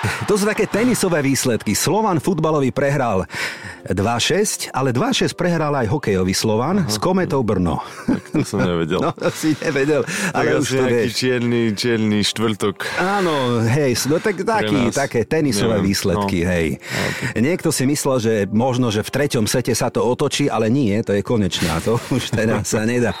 To sú také tenisové výsledky. Slovan futbalový prehral 2-6, ale 2-6 prehral aj hokejový Slovan Aha. s Kometou Brno. Tak to som nevedel. No, to si nevedel, ale tak už to vieš. čierny, čierny štvrtok. Áno, hej, no tak taký, také tenisové Neviem, výsledky, no. hej. Niekto si myslel, že možno, že v treťom sete sa to otočí, ale nie, to je konečná, to už teraz sa nedá.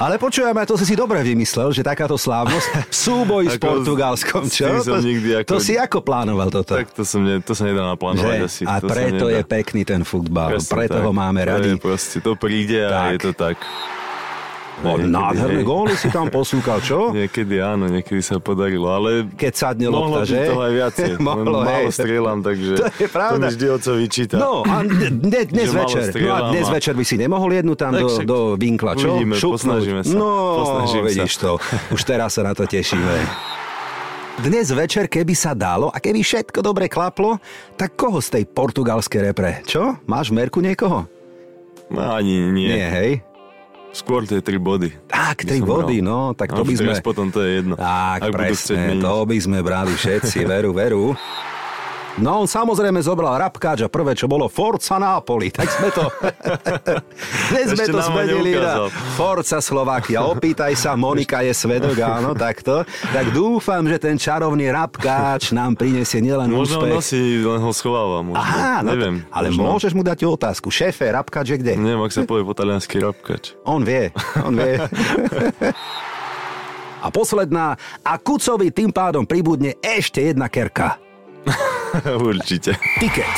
Ale počujem, aj to si si dobre vymyslel, že takáto slávnosť, súboj s Portugalskom, čo? To, nikdy ako- to si ako plánoval toto? Tak to, som ne, to sa nedá naplánovať že? asi. A to preto je pekný ten futbal, preto tak. ho máme To radi. je proste, to príde a Tak. je to tak. O, Niekedy, nádherné hej. góly si tam posúkal, čo? Niekedy áno, niekedy sa podarilo, ale Keď sadne lopta, že? toho aj viacej. Mohlo, málo hej. strieľam, takže To je pravda. to mi vždy oco vyčíta. No, a dne, dnes večer. No a dnes večer by si nemohol jednu tam do, do vinkla, čo? uvidíme, Šupnúť. posnažíme sa. No, Posnažím sa. vidíš to. Už teraz sa na to tešíme. Dnes večer, keby sa dalo a keby všetko dobre klaplo, tak koho z tej portugalskej repre? Čo? Máš v merku niekoho? No, ani nie. Nie, hej? Skôr tie tri body. Tak, tri body, bral. no, tak to A by sme... potom to je jedno. Tak, Ak presne, to by sme brali všetci, veru, veru. No on samozrejme zobral Rabkáč a prvé, čo bolo Forza Napoli, tak sme to... Dnes sme to zmenili na. Forza Slovakia. Opýtaj sa, Monika je svedok, áno, takto. Tak dúfam, že ten čarovný Rabkáč nám prinesie nielen Možno úspech. nosí, len ho schováva. Možno. Aha, no Neviem. Ale možno. môžeš mu dať otázku. Šéfe, Rabkáč je kde? Neviem, ak sa povie po taliansky rabkač. On vie, on vie. A posledná, a Kucovi tým pádom pribudne ešte jedna kerka. Určite. Tiket.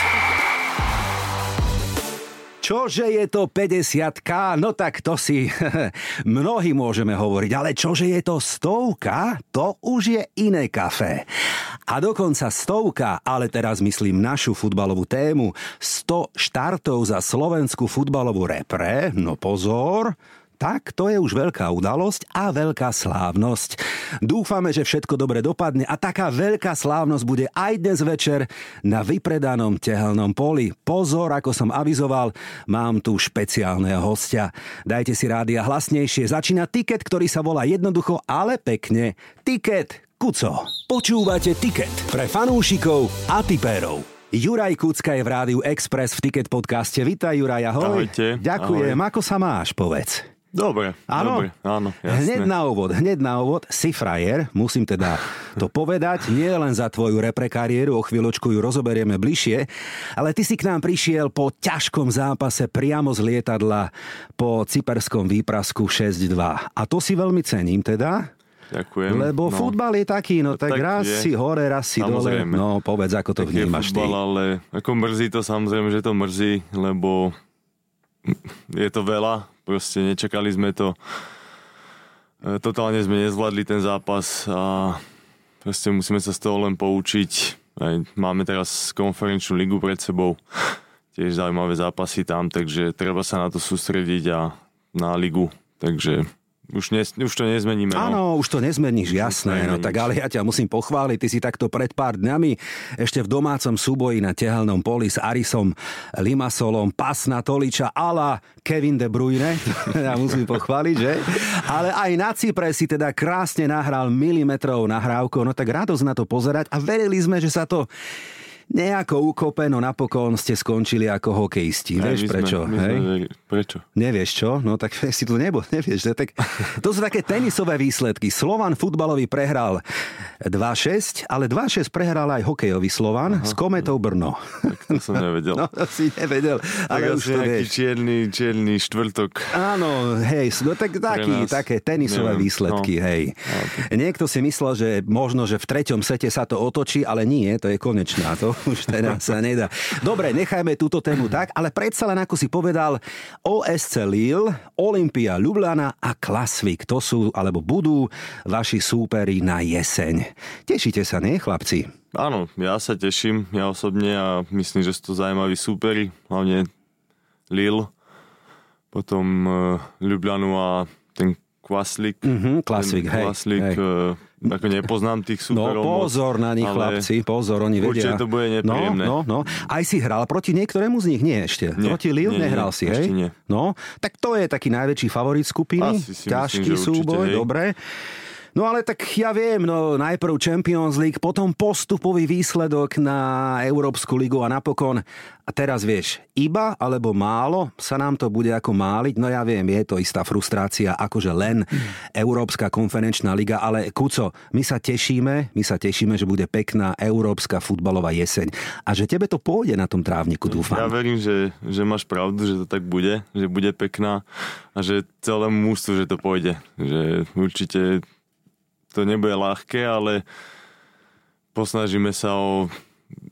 Čože je to 50 No tak to si mnohí môžeme hovoriť, ale čože je to stovka? To už je iné kafé. A dokonca stovka, ale teraz myslím našu futbalovú tému, 100 štartov za slovenskú futbalovú repre, no pozor, tak to je už veľká udalosť a veľká slávnosť. Dúfame, že všetko dobre dopadne a taká veľká slávnosť bude aj dnes večer na vypredanom tehelnom poli. Pozor, ako som avizoval, mám tu špeciálneho hostia. Dajte si rádia hlasnejšie. Začína tiket, ktorý sa volá jednoducho, ale pekne. Tiket Kuco. Počúvate tiket pre fanúšikov a tipérov. Juraj Kucka je v Rádiu Express v Ticket podcaste. Vítaj Juraj, ahoj. Ahojte, Ďakujem, ahoj. ako sa máš, povedz. Dobre, Áno? dobre, áno, Hneď jasné. na úvod, hneď na úvod, si frajer, musím teda to povedať, nie len za tvoju repre kariéru, o chvíľočku ju rozoberieme bližšie, ale ty si k nám prišiel po ťažkom zápase priamo z lietadla po cyperskom výprasku 6-2. A to si veľmi cením teda, Ďakujem. lebo no. futbal je taký, no tak, tak raz je. si hore, raz si dole. Samozrejme. No povedz, ako to Tak vnímaš ty. futbal, ale ako mrzí to samozrejme, že to mrzí, lebo je to veľa, proste nečakali sme to. E, Totálne sme nezvládli ten zápas a proste musíme sa z toho len poučiť. Máme teraz konferenčnú ligu pred sebou, tiež zaujímavé zápasy tam, takže treba sa na to sústrediť a na ligu, takže už, ne, už to nezmeníme. No. Áno, už to nezmeníš, jasné. No tak ale ja ťa musím pochváliť, ty si takto pred pár dňami ešte v domácom súboji na tehelnom poli s Arisom Limasolom pas na Toliča ala Kevin De Bruyne. ja musím pochváliť, že? Ale aj na Cypre si teda krásne nahral milimetrov nahrávkou, no tak radosť na to pozerať a verili sme, že sa to nejako ukope, no napokon ste skončili ako hokejisti. Aj, Vieš sme- prečo? sme hej? veri- Prečo? Nevieš čo? No tak si tu nebo, nevieš. Ne? Tak, to sú také tenisové výsledky. Slovan futbalový prehral 2-6, ale 2-6 prehral aj hokejový Slovan s Kometou Brno. Tak to som nevedel. No to si nevedel, tak ale už to vieš. čierny, čierny štvrtok. Áno, hej, no tak taký, také tenisové Neviem, výsledky, no. hej. Niekto si myslel, že možno, že v treťom sete sa to otočí, ale nie, to je konečná, to už teraz sa nedá. Dobre, nechajme túto tému tak, ale predsa len ako si povedal, OSC Lille, Olympia Ljubljana a Klasvik, to sú, alebo budú vaši súperi na jeseň. Tešíte sa, nie, chlapci? Áno, ja sa teším, ja osobne a myslím, že sú to zaujímaví súperi, hlavne Lille, potom uh, Ljubljanu a ten Kvaslik. Mhm, Klasvik, ten hej, Kvaslik, hej. Uh, ako nepoznám tých No súperov. moc, pozor na nich, ale chlapci, pozor, oni vedia. Určite to bude nepríjemné. No, no, no. Aj si hral proti niektorému z nich? Nie ešte. Nie, proti Lille nie, nie, nehral si, hej? nie. No, tak to je taký najväčší favorit skupiny. Asi si myslím, Ťažký určite, súboj, hej. dobre. No ale tak ja viem, no najprv Champions League, potom postupový výsledok na Európsku ligu a napokon a teraz vieš, iba alebo málo sa nám to bude ako máliť. No ja viem, je to istá frustrácia, akože len Európska konferenčná liga, ale Kuco, my sa tešíme, my sa tešíme, že bude pekná Európska futbalová jeseň a že tebe to pôjde na tom trávniku, dúfam. Ja verím, že, že máš pravdu, že to tak bude, že bude pekná a že celému mústvu, že to pôjde. Že určite to nebude ľahké, ale posnažíme sa o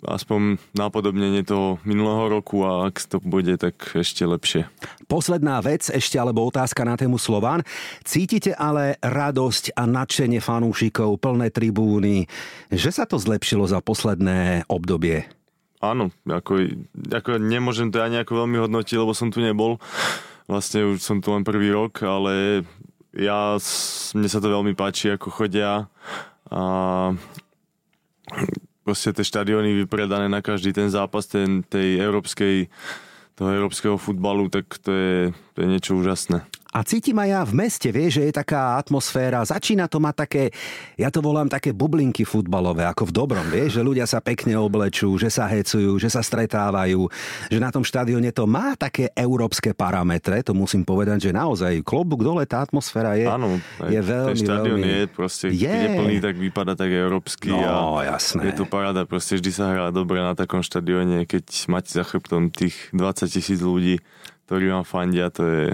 aspoň napodobnenie toho minulého roku a ak to bude, tak ešte lepšie. Posledná vec ešte, alebo otázka na tému Slován. Cítite ale radosť a nadšenie fanúšikov, plné tribúny, že sa to zlepšilo za posledné obdobie? Áno, ako, ako nemôžem to ani ako veľmi hodnotiť, lebo som tu nebol. Vlastne už som tu len prvý rok, ale ja, mne sa to veľmi páči, ako chodia a proste tie štadióny vypredané na každý ten zápas ten, tej európskej, toho európskeho futbalu, tak to je, to je niečo úžasné. A cítim aj ja v meste, vieš, že je taká atmosféra, začína to mať také, ja to volám také bublinky futbalové, ako v dobrom, vieš, že ľudia sa pekne oblečú, že sa hecujú, že sa stretávajú, že na tom štadióne to má také európske parametre, to musím povedať, že naozaj klobúk dole, tá atmosféra je, Áno, je veľmi, ten štadión veľmi... je proste, je. je plný, tak vypadá tak európsky No, a jasné. je to paráda, proste vždy sa hrá dobre na takom štadióne, keď máte za chrbtom tých 20 tisíc ľudí, ktorí vám fandia, to je,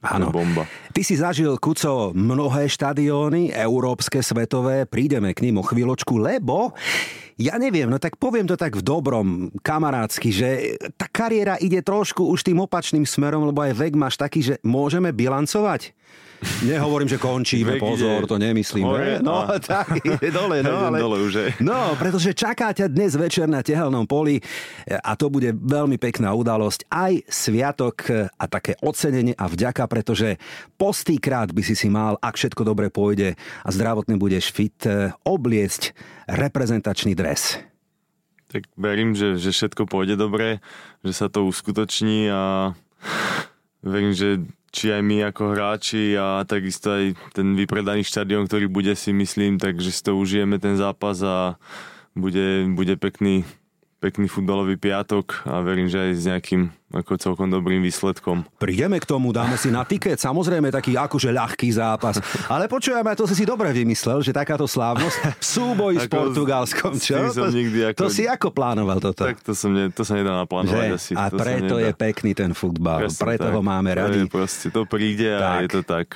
Áno. bomba. Ty si zažil, Kuco, mnohé štadióny, európske, svetové, prídeme k ním o chvíľočku, lebo ja neviem, no tak poviem to tak v dobrom, kamarátsky, že tá kariéra ide trošku už tým opačným smerom, lebo aj vek máš taký, že môžeme bilancovať. Nehovorím, že končíme, Vek pozor, ide to nemyslím. hore ne? No, a- tak, ide dole, no, ale... dole už, hej. No, pretože čaká ťa dnes večer na tehelnom poli a to bude veľmi pekná udalosť. Aj sviatok a také ocenenie a vďaka, pretože postýkrát by si si mal, ak všetko dobre pôjde a zdravotne budeš fit, obliecť reprezentačný dres. Tak verím, že, že všetko pôjde dobre, že sa to uskutoční a verím, že či aj my ako hráči a takisto aj ten vypredaný štadión, ktorý bude si myslím, takže si to užijeme ten zápas a bude, bude pekný, pekný futbalový piatok a verím, že aj s nejakým ako celkom dobrým výsledkom. Prídeme k tomu, dáme si na tiket, samozrejme taký akože ľahký zápas. Ale počujem, to si si dobre vymyslel, že takáto slávnosť, súboj s Ako Portugalskom, s čo? To- nikdy To ako- si ako plánoval toto? Tak to, som ne, to sa nedá naplánovať Že? asi. A to preto je pekný ten futbal, Presne preto tak. ho máme To radi. je proste, to príde a Tak. je to tak.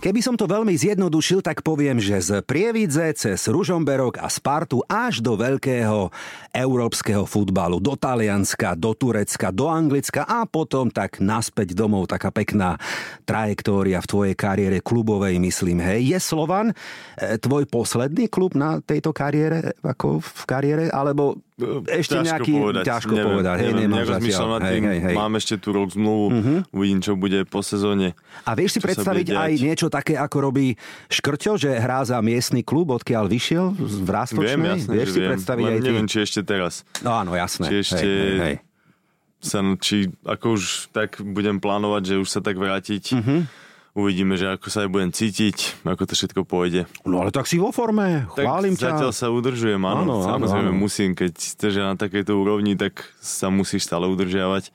Keby som to veľmi zjednodušil, tak poviem, že z Prievidze cez Ružomberok a Spartu až do veľkého európskeho futbalu, do Talianska, do Turecka, do Anglicka a potom tak naspäť domov, taká pekná trajektória v tvojej kariére klubovej, myslím. Hej, je Slovan e, tvoj posledný klub na tejto kariére, ako v kariére, alebo ešte ťažko nejaký... povedať, ťažko neviem, povedať, hej, neviem, nerozmýšľam zatiaľ. nad tým, hej, hej. mám ešte tu rok zmluvu, uh-huh. uvidím, čo bude po sezóne. A vieš si predstaviť aj diať. niečo také, ako robí Škrťo, že hrá za miestny klub, odkiaľ vyšiel v Rástočnej? Viem, jasne, vieš si viem. predstaviť Len aj ty? neviem, či ešte teraz. No áno, jasné. Či ešte- Hej, hej, hej. Sa, či ako už tak budem plánovať, že už sa tak vrátiť. Uh-huh. Uvidíme, že ako sa aj budem cítiť, ako to všetko pôjde. No ale tak si vo forme, Tak chválim ťa. zatiaľ sa udržujem, áno. Áno, Samozrejme áno. musím, keď ste na takejto úrovni, tak sa musíš stále udržiavať.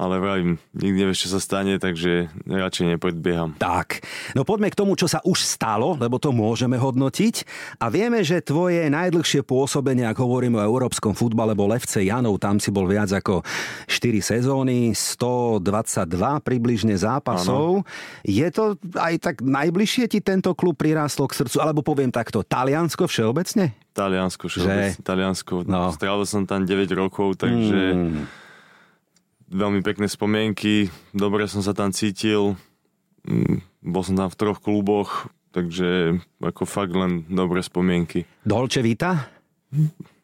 Ale vravím, nikdy nevieš, čo sa stane, takže radšej nepredbieham. Tak, no poďme k tomu, čo sa už stalo, lebo to môžeme hodnotiť. A vieme, že tvoje najdlhšie pôsobenie, ak hovoríme o európskom futbale, bol FC Janov, tam si bol viac ako 4 sezóny, 122 približne zápasov. Je to aj tak najbližšie ti tento klub prirástlo k srdcu, alebo poviem takto, Taliansko všeobecne? Taliansko, Že? že? Taliansko. No. Strávil som tam 9 rokov, takže Mm. Veľmi pekné spomienky, dobre som sa tam cítil, Mm, bol som tam v troch kluboch, takže ako fakt len dobré spomienky. Dolce Vita?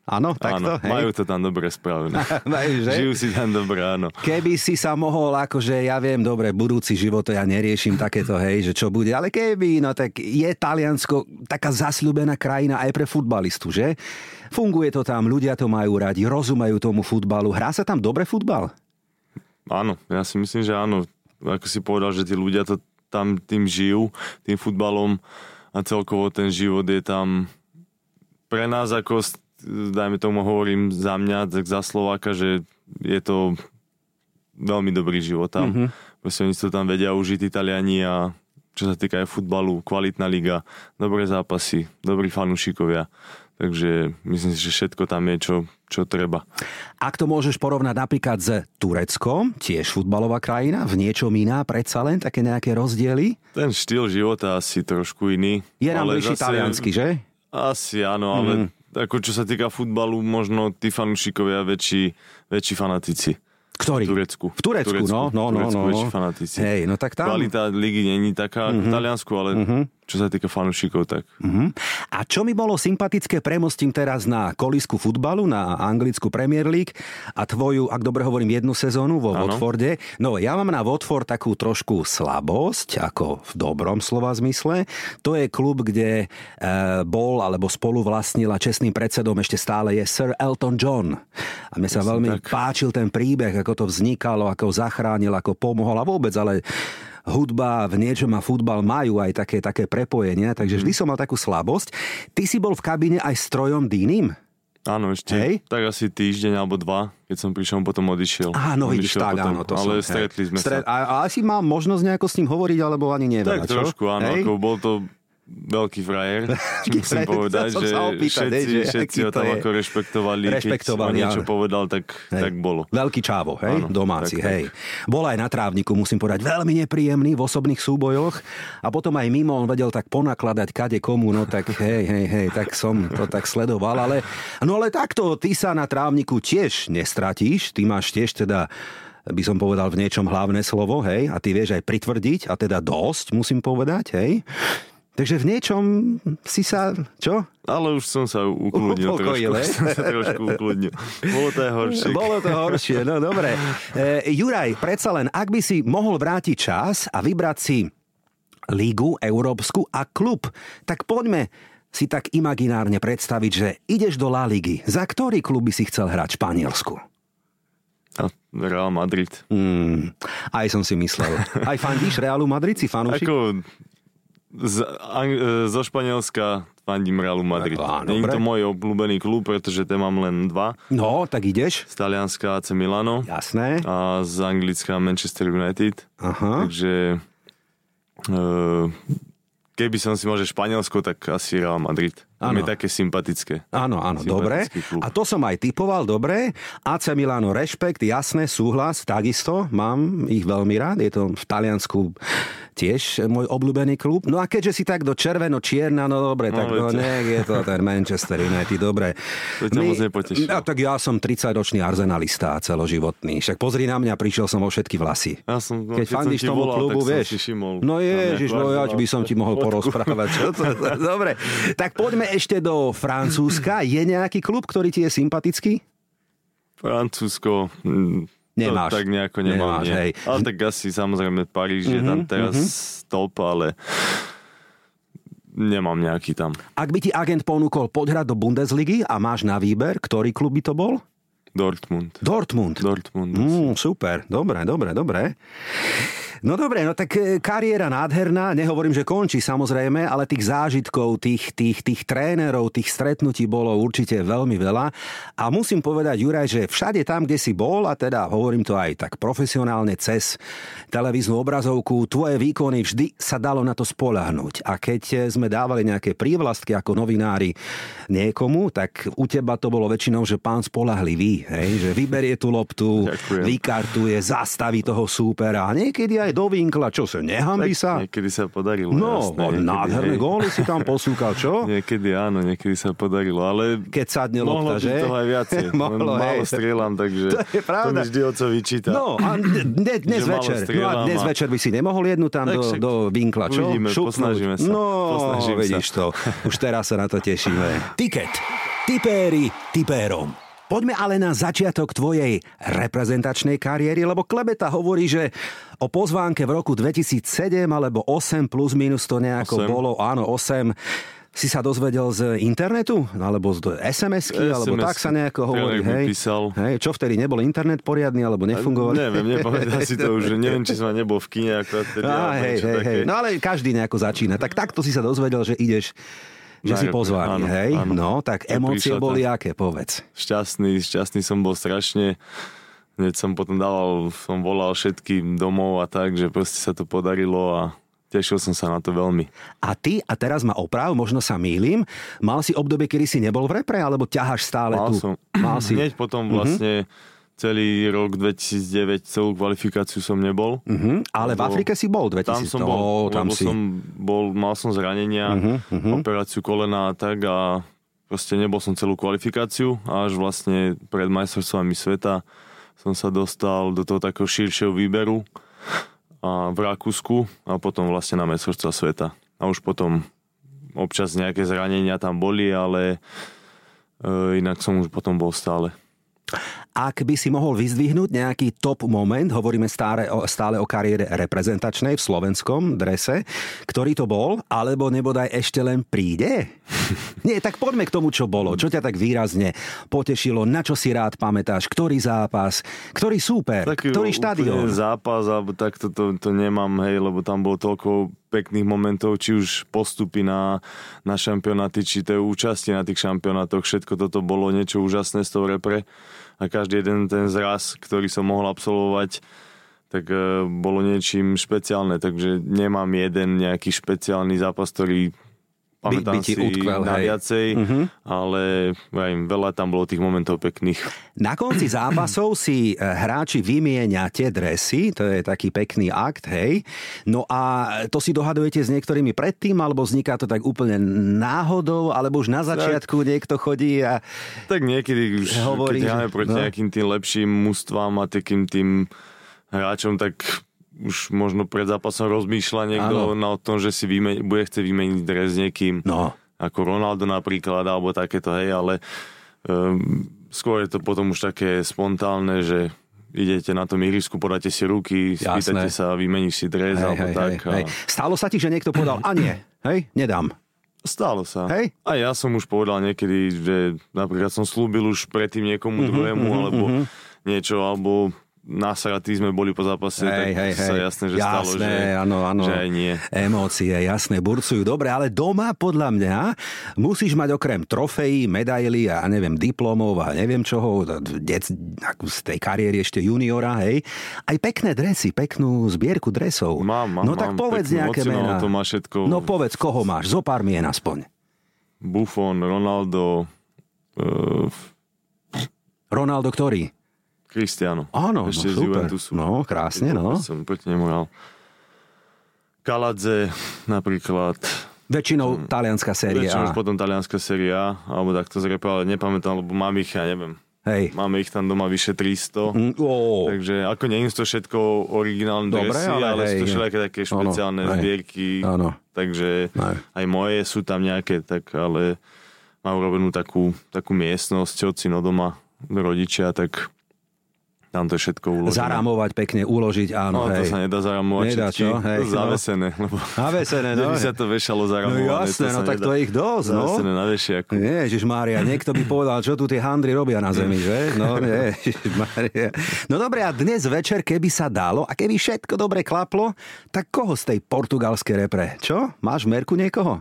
Áno, takto? áno, hej? majú to tam dobre spravené. Žijú si tam dobre, áno. Keby si sa mohol, akože ja viem, dobre, budúci život to ja neriešim takéto, hej, že čo bude, ale keby, no tak je Taliansko taká zasľúbená krajina aj pre futbalistu, že? Funguje to tam, ľudia to majú radi, rozumejú tomu futbalu. Hrá sa tam dobre futbal? Áno, ja si myslím, že áno. Ako si povedal, že tí ľudia to tam tým žijú, tým futbalom a celkovo ten život je tam pre nás ako, dajme tomu hovorím za mňa, tak za Slováka, že je to veľmi dobrý život tam. Mm-hmm. Proste oni to tam vedia užiť Italiani a čo sa týka aj futbalu, kvalitná liga, dobré zápasy, dobrí fanúšikovia. Takže myslím si, že všetko tam je, čo, čo treba. Ak to môžeš porovnať napríklad s Tureckom, tiež futbalová krajina, v niečom iná, predsa len také nejaké rozdiely? Ten štýl života asi trošku iný. Je nám bližší taliansky, že? Asi áno, ale mm. ako čo sa týka futbalu, možno tí fanúšikovia väčší, väčší fanatici. Ktorý? V Turecku. V Turecku, Turecku no, no, no. Turecku no. fanatici. Hej, no tak tam... Kvalita ligy není taká mm-hmm. v Taliansku, ale mm-hmm. Čo sa týka fanúšikov, tak... Mm-hmm. A čo mi bolo sympatické, premostím teraz na kolisku futbalu, na anglickú Premier League a tvoju, ak dobre hovorím, jednu sezónu vo ano. Watforde. No, ja mám na Watford takú trošku slabosť, ako v dobrom slova zmysle. To je klub, kde e, bol alebo spolu vlastnila čestným predsedom ešte stále je Sir Elton John. A mne sa Myslím veľmi tak. páčil ten príbeh, ako to vznikalo, ako ho zachránil, ako pomohol a vôbec, ale hudba v niečom a futbal majú aj také, také prepojenia, takže vždy mhm. som mal takú slabosť. Ty si bol v kabíne aj s Trojom Dýnim? Áno, ešte hej? tak asi týždeň alebo dva, keď som prišiel, potom odišiel. Áno, vidíš, tak, potom, áno, to Ale som, stretli hej. sme Stret, sa. A, a asi mám možnosť nejako s ním hovoriť, alebo ani neviem. Tak čo? trošku, áno, hej? ako bol to veľký frajer, musím povedať, že opýtať, všetci, že všetci ho tam ako rešpektovali, rešpektovali keď niečo povedal, tak, tak bolo. Veľký čávo, hej, áno, domáci, tak, hej. Tak. Bol aj na trávniku, musím povedať, veľmi nepríjemný v osobných súbojoch a potom aj mimo on vedel tak ponakladať kade komu, no tak hej, hej, hej, tak som to tak sledoval, ale no ale takto, ty sa na trávniku tiež nestratíš, ty máš tiež teda by som povedal v niečom hlavné slovo, hej, a ty vieš aj pritvrdiť, a teda dosť, musím povedať, hej. Takže v niečom si sa, čo? Ale už som sa ukludnil trošku. Som sa trošku ukludnil. Bolo to horšie. Bolo to horšie, no dobre. E, Juraj, predsa len, ak by si mohol vrátiť čas a vybrať si lígu európsku a klub, tak poďme si tak imaginárne predstaviť, že ideš do La Ligy. Za ktorý klub by si chcel hrať v Španielsku? A Real Madrid. Mm, aj som si myslel. Aj fandíš Realu Madrid? Si fanúšik? Ako z, e, zo Španielska fandím Realu Madrid. Nie je to môj obľúbený klub, pretože ten mám len dva. No, tak ideš. Z Talianska AC Milano. Jasné. A z Anglicka Manchester United. Aha. Takže e, keby som si môže Španielsko, tak asi Real Madrid. Ano. je také sympatické. Áno, áno, dobre. Klub. A to som aj typoval, dobre. AC Milano, rešpekt, jasné, súhlas, takisto. Mám ich veľmi rád. Je to v Taliansku tiež môj obľúbený klub. No a keďže si tak do červeno-čierna, no dobre, no, tak no, nech je to ten Manchester United, dobre. To ťa moc nepotešilo. Ja, tak ja som 30-ročný arzenalista celoživotný. Však pozri na mňa, prišiel som o všetky vlasy. Ja som, no, keď, keď fandíš tomu volal, klubu, vieš. No ježiš, no ja by som ti mohol porozprávať. Dobre, tak poďme ešte do Francúzska. Je nejaký klub, ktorý ti je sympatický? Francúzsko, hm, Nemáš. Tak nejako nemám, Nemáš, nie. Hej. Ale tak asi samozrejme Paríž mm-hmm, je tam mhm, teraz mm-hmm. top, ale nemám nejaký tam. Ak by ti agent ponúkol podhrať do Bundesligy a máš na výber, ktorý klub by to bol? Dortmund. Dortmund. Dortmund. Mm, super, dobre, dobre, dobre. No dobre, no tak e, kariéra nádherná, nehovorím, že končí samozrejme, ale tých zážitkov, tých, tých, tých trénerov, tých stretnutí bolo určite veľmi veľa. A musím povedať, Juraj, že všade tam, kde si bol, a teda hovorím to aj tak profesionálne cez televíznu obrazovku, tvoje výkony vždy sa dalo na to spolahnuť. A keď sme dávali nejaké prívlastky ako novinári niekomu, tak u teba to bolo väčšinou, že pán spolahlivý, hej, že vyberie tú loptu, Ďakujem. vykartuje, zastaví toho súpera a niekedy aj do vinkla, čo sa, nehambí sa? Niekedy sa podarilo. No, jasné, nádherné hej. góly si tam posúkal, čo? niekedy áno, niekedy sa podarilo, ale... Keď sadne lopta, že? toho aj viacej. Mohlo, málo strieľam, takže to, je pravda. to mi vždy oco vyčíta. No, a dnes, dnes večer, no a dnes a... večer by si nemohol jednu tam do, do vinkla, čo? Uvidíme, Šupnúť. posnažíme sa. No, posnažíme vidíš sa. to. Už teraz sa na to tešíme. Tiket. Tipéri tipérom. Poďme ale na začiatok tvojej reprezentačnej kariéry, lebo Klebeta hovorí, že o pozvánke v roku 2007 alebo 8 plus minus to nejako 8. bolo, áno 8 si sa dozvedel z internetu? Alebo z SMS-ky? alebo tak sa nejako hovorí, hej? Písal. hej? Čo vtedy, nebol internet poriadny, alebo nefungoval? Neviem, nepamätám si to už, neviem, či som nebol v kine vtedy. Á, hej, hej, hej. No ale každý nejako začína. Tak takto si sa dozvedel, že ideš že si pozvaný, áno, hej? áno. No, tak Keď emócie boli tá- aké, povedz. Šťastný, šťastný som bol strašne. Hneď som potom dával, som volal všetkým domov a tak, že proste sa to podarilo a tešil som sa na to veľmi. A ty, a teraz ma oprav, možno sa mýlim, mal si obdobie, kedy si nebol v repre, alebo ťaháš stále Mal tu? som, Mal si. hneď potom vlastne celý rok 2009, celú kvalifikáciu som nebol. Mhm, ale v Afrike si bol 2000. Tam som bol, tam lebo si. som bol, mal som zranenia, Mhm, operáciu kolena a tak a proste nebol som celú kvalifikáciu a až vlastne pred majstrovstvami sveta som sa dostal do toho takého širšieho výberu a v Rakúsku a potom vlastne na majstrovstva sveta. A už potom občas nejaké zranenia tam boli, ale e, inak som už potom bol stále. Ak by si mohol vyzdvihnúť nejaký top moment, hovoríme stále o, stále o kariére reprezentačnej v slovenskom drese, ktorý to bol, alebo nebodaj ešte len príde? Nie, tak poďme k tomu, čo bolo. Čo ťa tak výrazne potešilo, na čo si rád pamätáš, ktorý zápas, ktorý súper, Taký ktorý štadión. zápas, alebo tak to, to, nemám, hej, lebo tam bolo toľko pekných momentov, či už postupy na, na šampionáty, či to účasti na tých šampionátoch, všetko toto bolo niečo úžasné z toho repre a každý jeden ten zraz, ktorý som mohol absolvovať, tak e, bolo niečím špeciálne, takže nemám jeden nejaký špeciálny zápas, ktorý pamätám by ti si utkvel, na hej. viacej, ale vrajím, veľa tam bolo tých momentov pekných. Na konci zápasov si e, hráči vymieňate dresy, to je taký pekný akt, hej. No a to si dohadujete s niektorými predtým, alebo vzniká to tak úplne náhodou, alebo už na začiatku niekto chodí a... Tak niekedy už, Hovorí, keď hráme proti no. nejakým tým lepším mústvám a takým tým hráčom, tak už možno pred zápasom rozmýšľa niekto na o tom, že si vyme- bude chce vymeniť dres niekým. No, Ako Ronaldo napríklad, alebo takéto, hej, ale um, skôr je to potom už také spontánne, že idete na tom ihrisku, podáte si ruky, Jasné. spýtate sa, vymeníš si dres, hej, alebo hej, tak. hej, hej. A Stalo sa ti, že niekto povedal, a nie, hej, nedám. Stalo sa. Hej? A ja som už povedal niekedy, že napríklad som slúbil už predtým niekomu druhému, alebo niečo, alebo nasratí sme boli po zápase, tak sa jasné, že stalo, že, áno, áno. že aj nie. Emócie, jasné, burcujú. Dobre, ale doma podľa mňa musíš mať okrem trofejí, medaily a neviem, diplomov a neviem čoho, dec, z tej kariéry ešte juniora, hej, aj pekné dresy, peknú zbierku dresov. Mám, mám, No tak mám povedz nejaké mená. to má všetko. No povedz, koho máš, zo pár mien aspoň. Buffon, Ronaldo, uh, Ronaldo ktorý? Cristiano. Áno, Ešte no, z super. Juventusu. No, krásne, no. Som nemu hral. Kaladze napríklad. Väčšinou talianská série Väčšinou už potom talianská séria alebo takto zrepa, ale nepamätám, lebo mám ich, ja neviem. Hej. Máme ich tam doma vyše 300. Mm, ó. Takže ako nie sú to všetko originálne Dobre, dresy, ale ale, hej, sú to všelijaké také špeciálne hej. zbierky. Áno. Takže Hej. aj moje sú tam nejaké, tak ale mám urobenú takú, takú miestnosť, ocino doma, rodičia, tak tam to je všetko uložené. Zarámovať pekne, uložiť, áno, No, hej. to sa nedá zaramovať Nedá, všetky. čo? Hej, to no. zavesené, lebo Navesené, no. Keby sa to vešalo No zaramované, jasné, no tak nedá. to je ich dosť, no. Zavesené na vešiaku. Ježiš Mária, niekto by povedal, čo tu tie handry robia na zemi, že? No, Ježiš Mária. No dobre, a dnes večer, keby sa dalo a keby všetko dobre klaplo, tak koho z tej portugalskej repre? Čo? Máš v merku niekoho?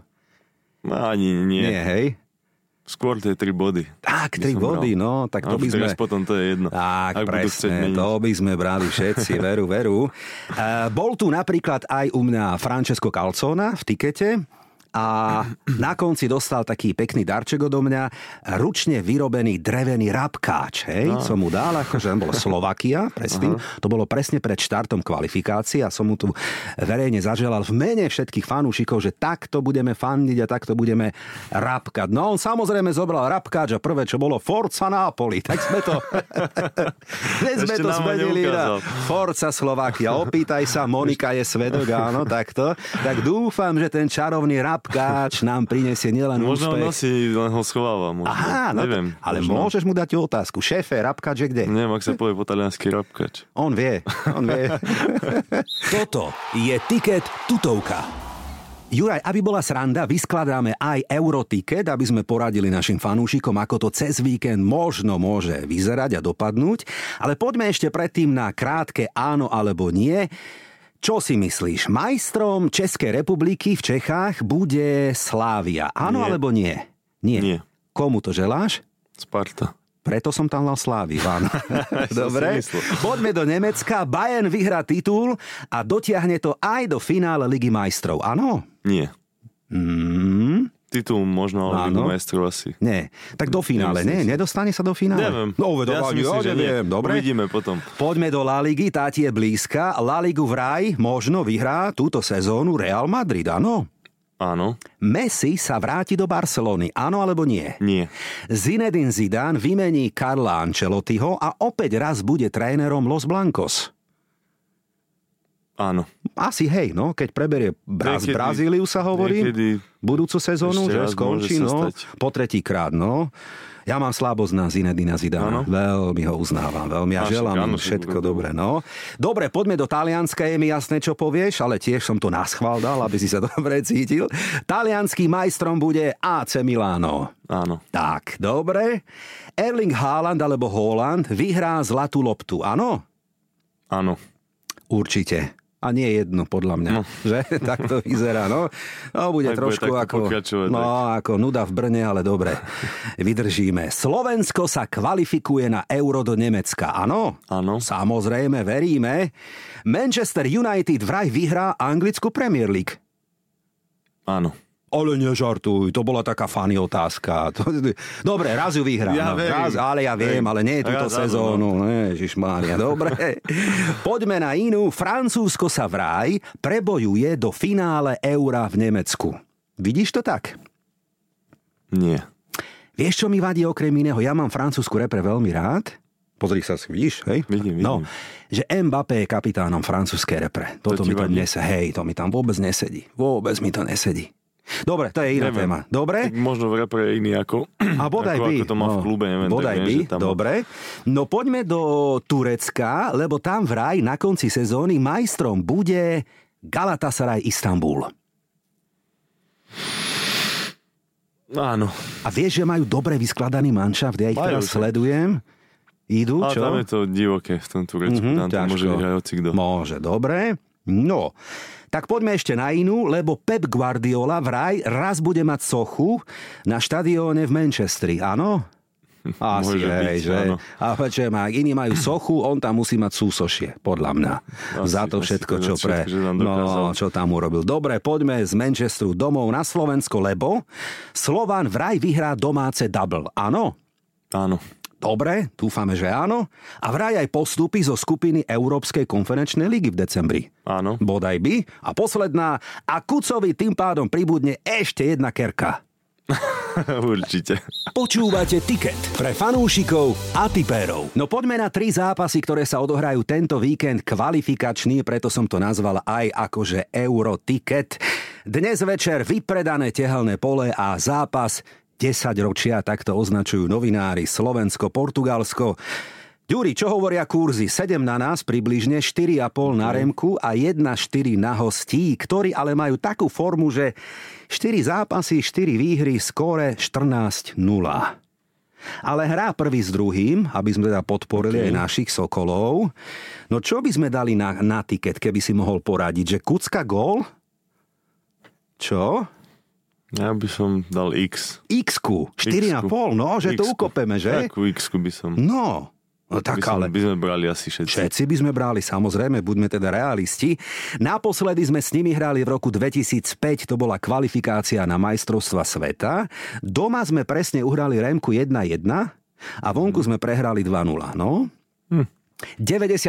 No, ani nie. Nie, hej? Skôr tie tri body. Tak, tri body, bral. no, tak to A by sme... potom to je jedno. Tak, Ak presne, to by sme brali všetci, veru, veru. Uh, bol tu napríklad aj u mňa Francesco Calzona v tikete a na konci dostal taký pekný darček odo mňa, ručne vyrobený drevený rabkáč, hej, No. som mu dal, akože bol Slovakia, presne, to bolo presne pred štartom kvalifikácie a som mu tu verejne zaželal v mene všetkých fanúšikov, že takto budeme fandiť a takto budeme rabkať. No on samozrejme zobral rabkáč a prvé, čo bolo Forza Napoli, tak sme to dnes sme to zmenili na Forza Slovakia. Opýtaj sa, Monika je svedok, áno, takto. Tak dúfam, že ten čarovný rabkáč nám prinesie nielen Možno úspech. on nosí, len ho schováva. Možno. Aha, no Neviem. To, ale možno. môžeš mu dať otázku. Šéfe, rabkáč je kde? Neviem, ak sa povie po taliansky rabkač. On vie, on vie. Toto je Tiket tutovka. Juraj, aby bola sranda, vyskladáme aj Euroticket, aby sme poradili našim fanúšikom, ako to cez víkend možno môže vyzerať a dopadnúť. Ale poďme ešte predtým na krátke áno alebo nie. Čo si myslíš? Majstrom Českej republiky v Čechách bude Slávia. Áno Nie. alebo nie? Nie. Nie. Komu to želáš? Sparta. Preto som tam dal Slávy, áno. Dobre, poďme do Nemecka. Bayern vyhrá titul a dotiahne to aj do finále Ligy majstrov. Áno? Nie. Mm, Titul možno, ale. Ligu majstrov asi. nie. Tak do finále, nie? Nedostane sa do finále? Neviem. No, ja uvedom, si myslím, nie. neviem. Dobre. Uvidíme potom. Poďme do La Ligy, tá ti je blízka. La Ligu vraj možno vyhrá túto sezónu Real Madrid, áno? Áno. Messi sa vráti do Barcelony, áno alebo nie? Nie. Zinedine Zidane vymení Karla Ancelottiho a opäť raz bude trénerom Los Blancos. Áno. Asi hej, no, keď preberie Braz- Niekedy- Brazíliu sa hovorí, niekedy budúcu sezónu, ešte že skončí, no, stať. po tretíkrát, no. Ja mám slabosť na Zinedina Zidana. Áno. Veľmi ho uznávam, veľmi a A však želám áno, všetko dobre. no. Dobre, poďme do Talianska, je mi jasné, čo povieš, ale tiež som to na schvál dal, aby si sa dobre cítil. Talianským majstrom bude AC Milano. Áno. Tak, dobre. Erling Haaland alebo Haaland vyhrá zlatú loptu, áno? Áno. Určite. A nie jedno, podľa mňa. No. Že? Tak to vyzerá, no. No, bude Tak bude trošku takto ako... No, ako nuda v Brne, ale dobre. Vydržíme. Slovensko sa kvalifikuje na euro do Nemecka, áno? Áno. Samozrejme, veríme. Manchester United vraj vyhrá anglickú Premier League. Áno. Ale nežartuj, to bola taká funny otázka. To- Dobre, raz ju vyhrám. Ja no, raz, ale ja viem, ale nie túto Raz áno, sezónu. Ježišmária, dobre. Poďme na inú. Francúzsko sa vraj prebojuje do finále eura v Nemecku. Vidíš to tak? Nie. Vieš, čo mi vadí okrem iného? Ja mám francúzsku repre veľmi rád. Pozri sa vidíš, hej? Vidím, vidím. No, že Mbappé je kapitánom francúzskej repre. Toto ti mi vadí? nese, hej, to mi tam vôbec nesedí. Vôbec mi to nesedí. Dobre, to je iná Neviem. téma. Dobre? Tak možno v repre je iný ako, A bodaj ako, by. ako to má v klube, neviem. tak Bodaj viem, by, že tam dobre. No poďme do Turecka, lebo tam vraj na konci sezóny majstrom bude Galatasaray Istanbul. Áno. A vieš, že majú dobre vyskladaný manšaft, ja ich Majú, teraz však. sledujem. Idú, Ale čo? tam je to divoké v tom Turecku. Mhm, tam to môže ťažko. vyhrať hocikto. Môže, dobre. No, tak poďme ešte na inú, lebo Pep Guardiola vraj raz bude mať sochu na štadióne v Manchestri, áno? Asi, Môže hej, byť, že? áno. A čo má, iní majú sochu, on tam musí mať súsošie, podľa mňa. Asi, za to všetko, čo všetko, pre... že dokázal. no, čo tam urobil. Dobre, poďme z Manchesteru domov na Slovensko, lebo Slovan vraj vyhrá domáce double, áno? Áno. Dobre, dúfame, že áno. A vraj aj postupy zo skupiny Európskej konferenčnej ligy v decembri. Áno. Bodaj by. A posledná. A Kucovi tým pádom pribudne ešte jedna kerka. Určite. Počúvate tiket pre fanúšikov a tipérov. No poďme na tri zápasy, ktoré sa odohrajú tento víkend kvalifikačný, preto som to nazval aj akože Euro tiket. Dnes večer vypredané tehelné pole a zápas 10 ročia, takto označujú novinári Slovensko-Portugalsko. Ďuri, čo hovoria kurzy? 7 na nás, približne 4,5 na Remku a 1,4 na hostí, ktorí ale majú takú formu, že 4 zápasy, 4 výhry, skóre 14-0. Ale hrá prvý s druhým, aby sme teda podporili okay. aj našich Sokolov. No čo by sme dali na, na tiket, keby si mohol poradiť? Že Kucka gól? Čo? Ja by som dal X. X-ku. 4,5, no, že to X-ku. ukopeme, že? Takú x by som. No, no tak by, ale... by sme brali asi všetci. Všetci by sme brali, samozrejme, buďme teda realisti. Naposledy sme s nimi hrali v roku 2005, to bola kvalifikácia na majstrovstva sveta. Doma sme presne uhrali Remku 1-1 a vonku sme prehrali 2-0, no. Hm. 98%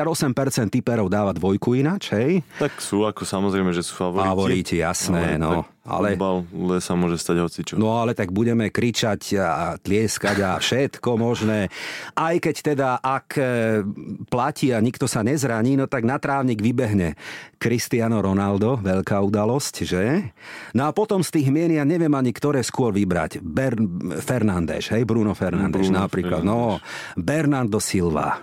typerov dáva dvojku ináč, hej? Tak sú, ako samozrejme, že sú favoriti. Favoriti, jasné, no. Ale- Ale... Futbal, sa môže stať hocičo. No ale tak budeme kričať a tlieskať a všetko možné. Aj keď teda, ak e, platí a nikto sa nezraní, no tak na trávnik vybehne Cristiano Ronaldo, veľká udalosť, že? No a potom z tých mien ja neviem ani ktoré skôr vybrať. Ber- Fernández, hej, Bruno Fernández Bruno napríklad. No, Bernardo Silva.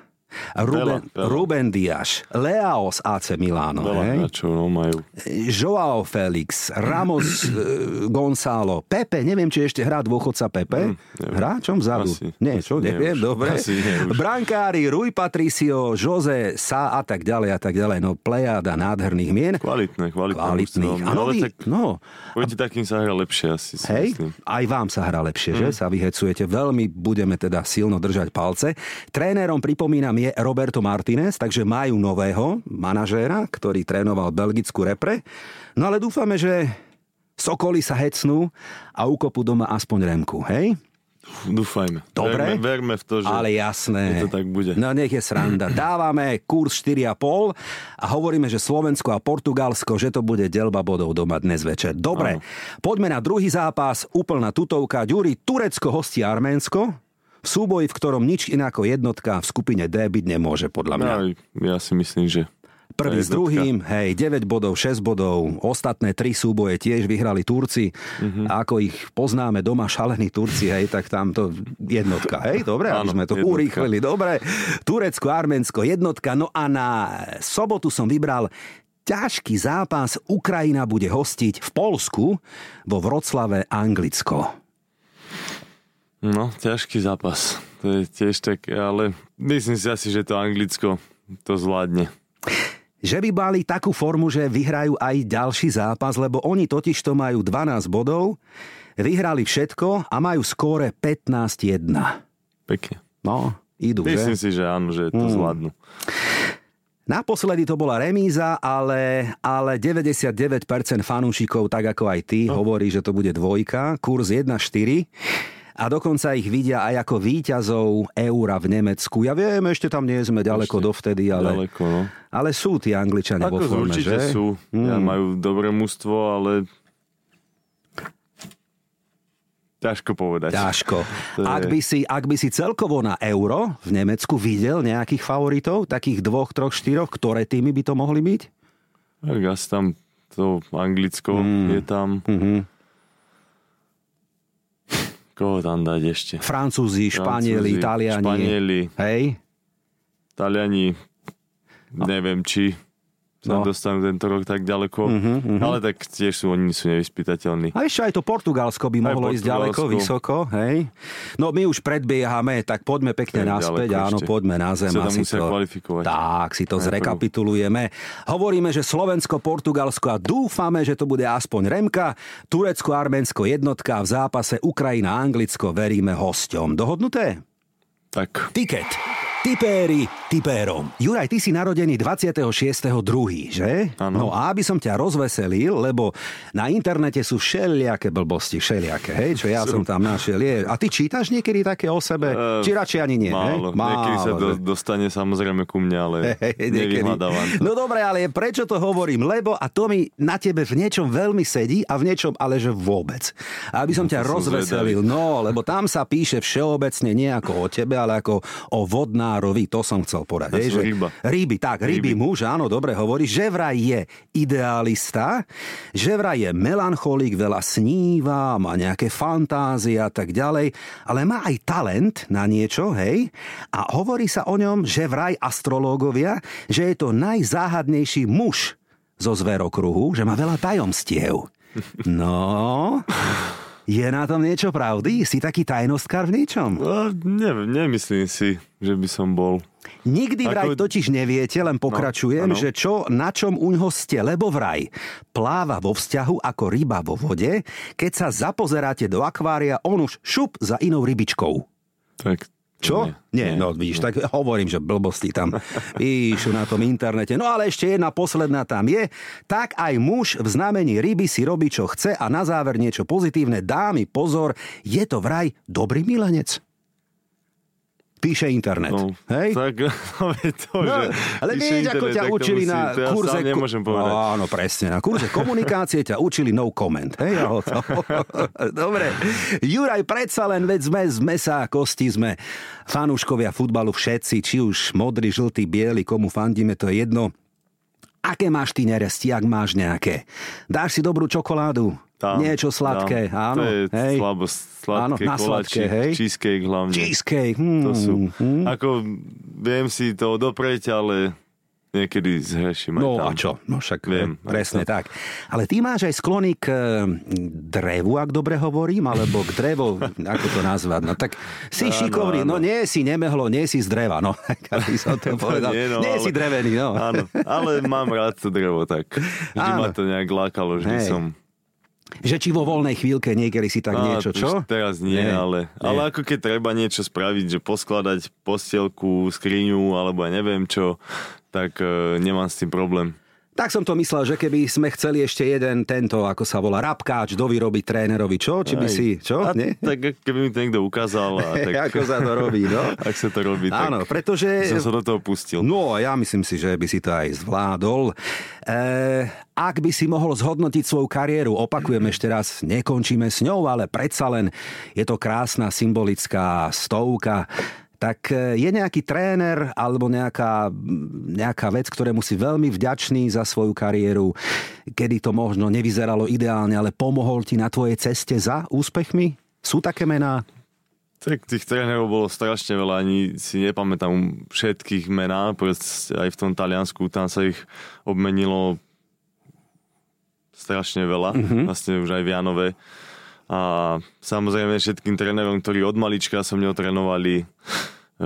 Ruben, veľa. Ruben Dias, Leao z AC Milano, Veľa hej? hráčov, no majú. Joao Felix, Ramos e, Gonzalo, Pepe, neviem, či ešte hrá dôchodca Pepe. Neviem. hrá? Čom vzadu? Asi, Nie, čo, neviem, už. dobre. Asi nie už. Brankári, Rui Patricio, Jose Sa a tak ďalej a tak ďalej. No, plejada nádherných mien. Kvalitné, kvalitné. Kvalitných. mužstvo. Áno, Ale tak no, proti takým sa hrá lepšie asi, si Hej, myslím. aj vám sa hrá lepšie, Hm. že? Sa vyhecujete. Veľmi budeme teda silno držať palce. Trénerom, pripomínam, je Roberto Martinez, takže majú nového manažéra, ktorý trénoval belgickú repre. No ale dúfame, že Sokoly sa hecnú a ukopú doma aspoň remku, hej? Dúfajme. Dobre. Verme, verme v to, že Ale jasné. že to tak bude. No nech je sranda. Dávame kurz 4,5 a hovoríme, že Slovensko a Portugalsko, že to bude delba bodov doma dnes večer. Dobre, Áno. poďme na druhý zápas. Úplná tutovka. Ďuri, Turecko hostí Arménsko. V súboji, v ktorom nič iné ako jednotka v skupine D byť nemôže, podľa mňa. No, ja si myslím, že Prvý s druhým, hej, 9 bodov, 6 bodov, ostatné 3 súboje tiež vyhrali Turci. Mhm. A ako ich poznáme doma, šalení Turci, hej, tak tam to jednotka, hej, dobre, aby sme to jednotka. urýchlili, dobre. Turecko, Arménsko, jednotka, no a na sobotu som vybral ťažký zápas. Ukrajina bude hostiť v Polsku vo Vroclave Anglicko. No, ťažký zápas. To je tiež tak, ale myslím si asi, že to Anglicko to zvládne. že by mali takú formu, že vyhrajú aj ďalší zápas, lebo oni totiž to majú 12 bodov, vyhrali všetko a majú skóre 15-1. Pekne. No, idú, Myslím že? si, že áno, že to zvládnu. Naposledy to bola remíza, ale, ale 99% fanúšikov, tak ako aj ty, no. hovorí, že to bude dvojka, kurz 1-4 a dokonca ich vidia aj ako víťazov eura v Nemecku. Ja viem, ešte tam nie sme ďaleko Ešte dovtedy, ale, Ďaleko, no. ale sú tí Angličania vo Ako forme, určite že? sú. Ja, majú dobré mužstvo, ale ťažko povedať. Ťažko. Je- Ak by, si, ak by si celkovo na euro v Nemecku videl nejakých favoritov, takých dvoch, troch, štyroch, ktoré týmy by to mohli byť? Tak asi tam to Anglicko je tam. Mhm. Koho tam dať ešte? Francúzi, Španieli, Francúzi, Taliani. Španieli, Hej? Taliani, neviem či sa No. dostanú tento rok tak ďaleko, Mhm, ale tak tiež sú, oni sú nevyspytateľní. A ešte aj to Portugalsko by Aj mohlo ísť ďaleko, Portugalsko. vysoko, hej? No my už predbiehame, tak poďme pekne Tak naspäť, ďaleko áno, ešte. poďme na zem. Sa musia to, kvalifikovať. Tak, si to Najprv. zrekapitulujeme. Hovoríme, že Slovensko, Portugalsko a dúfame, že to bude aspoň Remka. Turecko, Arménsko jednotka v zápase Ukrajina, Anglicko veríme hosťom. Dohodnuté? Tak, Tiket. Tipéri tipérom. Juraj, ty si narodený 26.2., že? Áno. No a aby som ťa rozveselil, lebo na internete sú všelijaké blbosti, všelijaké, hej, čo ja som tam našiel. Je. A ty čítaš niekedy také o sebe? Eh, Či radšej ani nie, hej? málo. Niekedy sa do, dostane samozrejme ku mne, ale niekedy. nevyhľadávam. No dobre, ale prečo to hovorím? Lebo, a to mi na tebe v niečom veľmi sedí a v niečom ale že vôbec. A aby som ťa to som rozveselil, no, lebo tam sa píše všeobecne nie ako o tebe, ale ako o vodnárovi, to som chcel hej, som že- ryba. Ryby, tak, ryby, Ryby. muž, áno, dobre hovorí, že vraj je idealista, že vraj je melancholik, veľa sníva, má nejaké fantázie a tak ďalej, ale má aj talent na niečo, hej? A hovorí sa o ňom, že vraj astrológovia, že je to najzáhadnejší muž zo zverokruhu, že má veľa tajomstiev. No, je na tom niečo pravdy? Si taký tajnostkár v niečom? No, neviem, nemyslím si, že by som bol. Nikdy vraj Ako- totiž neviete, len pokračujem, No, že čo, na čom u ňoho ste, lebo vraj pláva vo vzťahu ako ryba vo vode, keď sa zapozeráte do akvária, on už šup za inou rybičkou. Tak, Čo? Nie, Nie, no vidíš, tak hovorím, že blbosti tam píšu na tom internete. No ale ešte jedna posledná tam je. Tak aj muž v znamení ryby si robí, čo chce a na záver niečo pozitívne. Dámy, pozor, je to vraj dobrý milenec. Píše internet. No, Hej? Tak, no, to, No, že ale vieš, ako ťa učili musí- na ja kurze... sám nemôžem povedať. No, áno, presne. Na kurze komunikácie ťa učili no comment. Hej, a hotovo. Dobre. Juraj, predsa len, veď sme z mesa a kosti, sme fanúškovia futbalu všetci, či už modrý, žltý, biely, komu fandíme, to je jedno. Aké máš ty neresti, ak máš nejaké? Dáš si dobrú čokoládu? Tam, niečo sladké, tam. áno. To je hej. slabo, sladké, Áno, na sladké, hej. cheesecake hlavne. Cheesecake, hmm, To sú, hmm. ako viem si to dopreť, ale niekedy zhreším No tam. a čo? No však Viem, presne to. tak. Ale ty máš aj sklony k eh, drevu, ak dobre hovorím, alebo k drevo, ako to nazvať. No tak si Áno, šikovný, no áno. nie si nemehlo, nie si z dreva, no. Aby som to povedal. Nie, Nie, no, nie ale- si drevený, no. Áno, ale mám rád to drevo, tak vždy Áno. ma to nejak lákalo, vždy Hej. som... Že či vo voľnej chvíľke niekedy si tak Á, niečo, čo? Teraz nie, Nie, ale, nie. ale ako keď treba niečo spraviť, že poskladať postielku, skriňu, alebo ja neviem čo, tak e, nemám s tým problém. Tak som to myslel, že keby sme chceli ešte jeden tento, ako sa volá, rapkáč dovyrobiť trénerovi, čo? Či by si, čo? A, Nie? Tak keby mi to niekto ukázal. A tak, ako sa to robí, no? Ak sa to robí, Áno, tak pretože... som sa do toho pustil. No, ja myslím si, že by si to aj zvládol. E, ak by si mohol zhodnotiť svoju kariéru, opakujem ešte raz, nekončíme s ňou, ale predsa len je to krásna symbolická stovka. Tak e, je nejaký tréner alebo nejaká, nejaká vec, ktorému si veľmi vďačný za svoju kariéru, kedy to možno nevyzeralo ideálne, ale pomohol ti na tvojej ceste za úspechmi? Sú také mená? Tak tých trénerov bolo strašne veľa, ani si nepamätám všetkých mená, proste aj v tom Taliansku, tam sa ich obmenilo strašne veľa, mm-hmm. vlastne už aj v Janove. A samozrejme všetkým trénerom, ktorí od malička so mnou trénovali, e,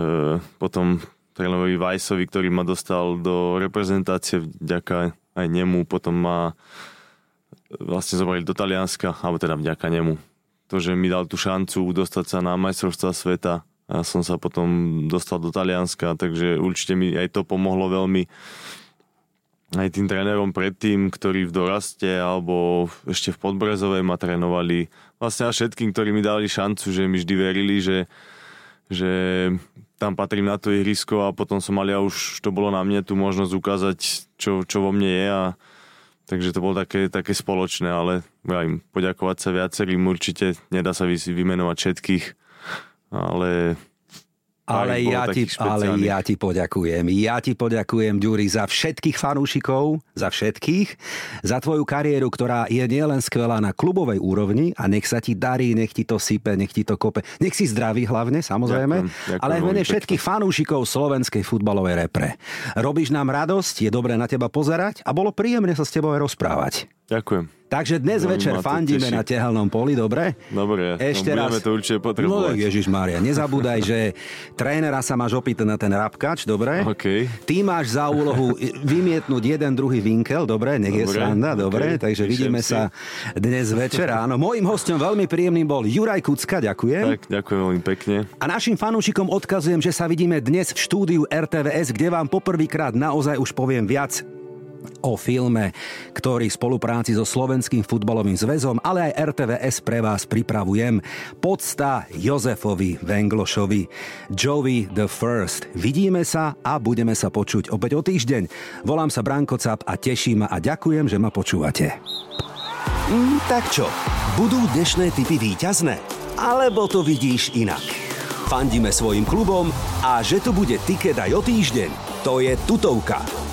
potom trénerovi Vajsovi, ktorý ma dostal do reprezentácie vďaka aj nemu, potom ma vlastne zobrali do Talianska, alebo teda vďaka nemu. To, že mi dal tú šancu dostať sa na majstrovstvá sveta a som sa potom dostal do Talianska, takže určite mi aj to pomohlo veľmi aj tým trénerom predtým, ktorí v doraste alebo ešte v Podbrezovej ma trénovali. Vlastne a všetkým, ktorí mi dali šancu, že mi vždy verili, že, že tam patrím na to ihrisko a potom som mal ja už, to bolo na mne tú možnosť ukázať, čo, čo vo mne je a takže to bolo také, také spoločné, ale vravím, poďakovať sa viacerým určite, nedá sa vy- vymenovať všetkých, ale Ale ja, ti, ale ja ti poďakujem. Ja ti poďakujem, Ďuri, za všetkých fanúšikov, za všetkých, za tvoju kariéru, ktorá je nielen skvelá na klubovej úrovni a nech sa ti darí, nech ti to sype, nech ti to kope. Nech si zdravý hlavne, samozrejme, Ďakujem, ďakujem ale aj mene všetkých fanúšikov slovenskej futbalovej repre. Robíš nám radosť, je dobré na teba pozerať a bolo príjemné sa s tebou aj rozprávať. ďakujem. Takže dnes Veľmi večer ma to fandíme teší. na tehelnom poli, dobre? Dobre, Ešte no, raz. to určite No potrebovať. Ježiš Mária, nezabúdaj, že trénera sa máš opýtať na ten rapkač, dobre? OK. Ty máš za úlohu vymietnúť jeden druhý vinkel, dobre? Nech je Dobre, sranda, OK, dobre? Takže píšem vidíme si. sa dnes večer. Áno, mojím hostom veľmi príjemným bol Juraj Kucka, ďakujem. Tak, ďakujem veľmi pekne. A našim fanúšikom odkazujem, že sa vidíme dnes v štúdiu RTVS, kde vám poprvýkrát naozaj už poviem viac o filme, ktorý v spolupráci so Slovenským futbalovým zväzom, ale aj RTVS pre vás pripravujem. Podsta Jozefovi Venglošovi. Joey the First. Vidíme sa a budeme sa počuť opäť o týždeň. Volám sa Branko Cap a teší ma a ďakujem, že ma počúvate. Mm, tak čo, budú dnešné typy víťazné? Alebo to vidíš inak? Fandíme svojim klubom a že to bude tiket aj o týždeň, to je tutovka.